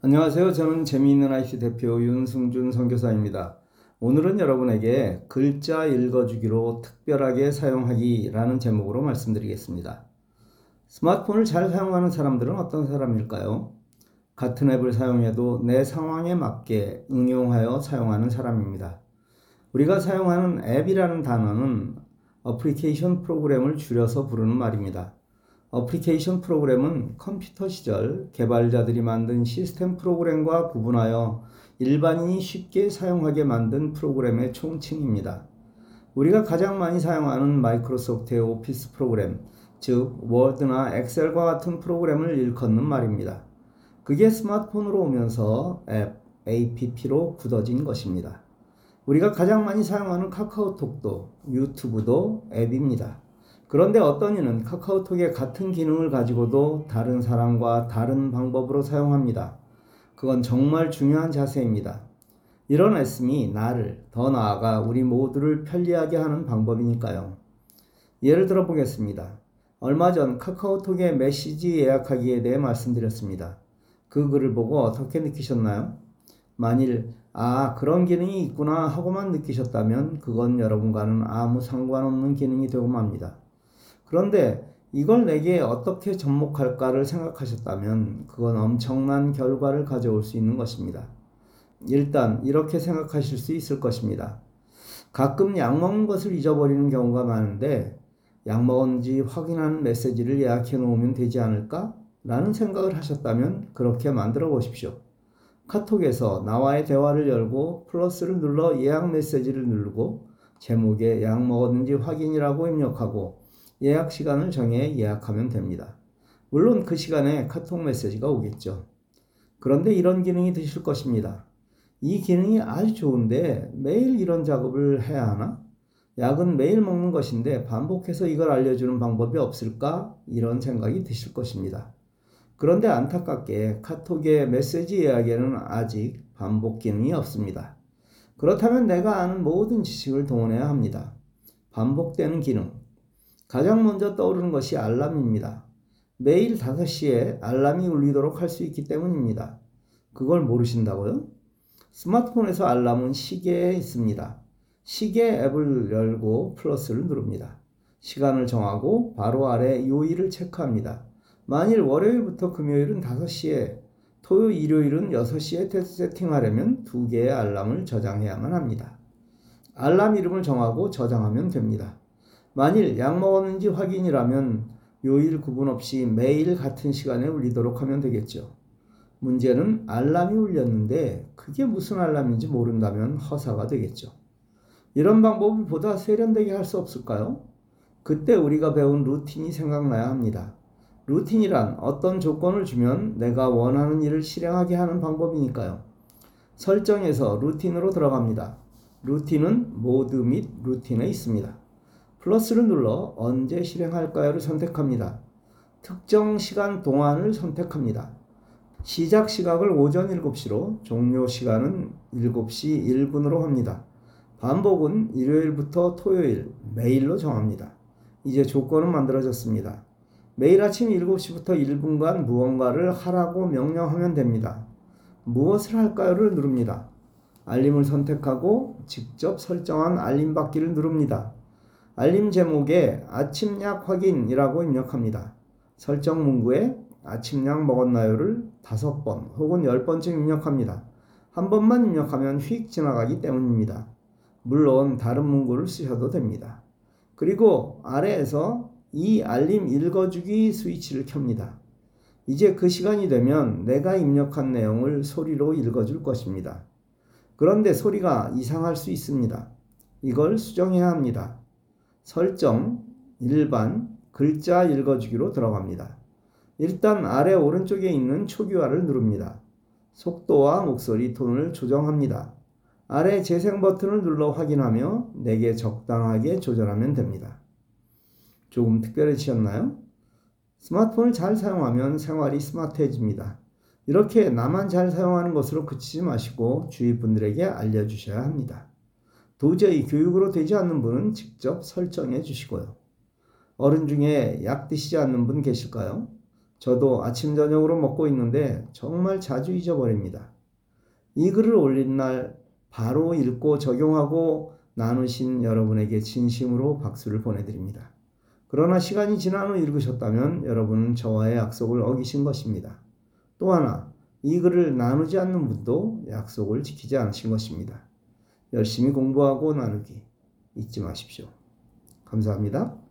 안녕하세요. 저는 재미있는 IC 대표 윤승준 선교사입니다. 오늘은 여러분에게 글자 읽어주기로 특별하게 사용하기라는 제목으로 말씀드리겠습니다. 스마트폰을 잘 사용하는 사람들은 어떤 사람일까요? 같은 앱을 사용해도 내 상황에 맞게 응용하여 사용하는 사람입니다. 우리가 사용하는 앱이라는 단어는 어플리케이션 프로그램을 줄여서 부르는 말입니다. 어플리케이션 프로그램은 컴퓨터 시절 개발자들이 만든 시스템 프로그램과 구분하여 일반인이 쉽게 사용하게 만든 프로그램의 총칭입니다. 우리가 가장 많이 사용하는 마이크로소프트의 오피스 프로그램, 즉 워드나 엑셀과 같은 프로그램을 일컫는 말입니다. 그게 스마트폰으로 오면서 앱, APP로 굳어진 것입니다. 우리가 가장 많이 사용하는 카카오톡도 유튜브도 앱입니다. 그런데 어떤 이는 카카오톡의 같은 기능을 가지고도 다른 사람과 다른 방법으로 사용합니다. 그건 정말 중요한 자세입니다. 이런 말씀이 나를 더 나아가 우리 모두를 편리하게 하는 방법이니까요. 예를 들어 보겠습니다. 얼마 전 카카오톡의 메시지 예약하기에 대해 말씀드렸습니다. 그 글을 보고 어떻게 느끼셨나요? 만일 아 그런 기능이 있구나 하고만 느끼셨다면 그건 여러분과는 아무 상관없는 기능이 되고 맙니다. 그런데 이걸 내게 어떻게 접목할까를 생각하셨다면 그건 엄청난 결과를 가져올 수 있는 것입니다. 일단 이렇게 생각하실 수 있을 것입니다. 가끔 약 먹는 것을 잊어버리는 경우가 많은데 약 먹었는지 확인하는 메시지를 예약해 놓으면 되지 않을까? 라는 생각을 하셨다면 그렇게 만들어 보십시오. 카톡에서 나와의 대화를 열고 플러스를 눌러 예약 메시지를 누르고 제목에 약 먹었는지 확인이라고 입력하고 예약 시간을 정해 예약하면 됩니다. 물론 그 시간에 카톡 메시지가 오겠죠. 그런데 이런 기능이 드실 것입니다. 이 기능이 아주 좋은데 매일 이런 작업을 해야 하나? 약은 매일 먹는 것인데 반복해서 이걸 알려주는 방법이 없을까? 이런 생각이 드실 것입니다. 그런데 안타깝게 카톡의 메시지 예약에는 아직 반복 기능이 없습니다. 그렇다면 내가 아는 모든 지식을 동원해야 합니다. 반복되는 기능, 가장 먼저 떠오르는 것이 알람입니다. 매일 5시에 알람이 울리도록 할 수 있기 때문입니다. 그걸 모르신다고요? 스마트폰에서 알람은 시계에 있습니다. 시계 앱을 열고 플러스를 누릅니다. 시간을 정하고 바로 아래 요일을 체크합니다. 만일 월요일부터 금요일은 5시에, 토요 일요일은 6시에 세팅하려면 두 개의 알람을 저장해야만 합니다. 알람 이름을 정하고 저장하면 됩니다. 만일 약 먹었는지 확인이라면 요일 구분 없이 매일 같은 시간에 울리도록 하면 되겠죠. 문제는 알람이 울렸는데 그게 무슨 알람인지 모른다면 허사가 되겠죠. 이런 방법을 보다 세련되게 할 수 없을까요? 그때 우리가 배운 루틴이 생각나야 합니다. 루틴이란 어떤 조건을 주면 내가 원하는 일을 실행하게 하는 방법이니까요. 설정에서 루틴으로 들어갑니다. 루틴은 모드 및 루틴에 있습니다. 플러스를 눌러 언제 실행할까요를 선택합니다. 특정 시간 동안을 선택합니다. 시작 시각을 오전 7시로 종료 시간은 7시 1분으로 합니다. 반복은 일요일부터 토요일, 매일로 정합니다. 이제 조건은 만들어졌습니다. 매일 아침 7시부터 1분간 무언가를 하라고 명령하면 됩니다. 무엇을 할까요를 누릅니다. 알림을 선택하고 직접 설정한 알림 받기를 누릅니다. 알림 제목에 아침약 확인이라고 입력합니다. 설정 문구에 아침약 먹었나요를 다섯 번 혹은 열 번쯤 입력합니다. 한 번만 입력하면 휙 지나가기 때문입니다. 물론 다른 문구를 쓰셔도 됩니다. 그리고 아래에서 이 알림 읽어주기 스위치를 켭니다. 이제 그 시간이 되면 내가 입력한 내용을 소리로 읽어줄 것입니다. 그런데 소리가 이상할 수 있습니다. 이걸 수정해야 합니다. 설정, 일반, 글자 읽어주기로 들어갑니다. 일단 아래 오른쪽에 있는 초기화를 누릅니다. 속도와 목소리 톤을 조정합니다. 아래 재생 버튼을 눌러 확인하며 내게 적당하게 조절하면 됩니다. 조금 특별해지셨나요? 스마트폰을 잘 사용하면 생활이 스마트해집니다. 이렇게 나만 잘 사용하는 것으로 그치지 마시고 주위 분들에게 알려주셔야 합니다. 도저히 교육으로 되지 않는 분은 직접 설정해 주시고요. 어른 중에 약 드시지 않는 분 계실까요? 저도 아침, 저녁으로 먹고 있는데 정말 자주 잊어버립니다. 이 글을 올린 날 바로 읽고 적용하고 나누신 여러분에게 진심으로 박수를 보내드립니다. 그러나 시간이 지난 후 읽으셨다면 여러분은 저와의 약속을 어기신 것입니다. 또 하나, 이 글을 나누지 않는 분도 약속을 지키지 않으신 것입니다. 열심히 공부하고 나누기 잊지 마십시오. 감사합니다.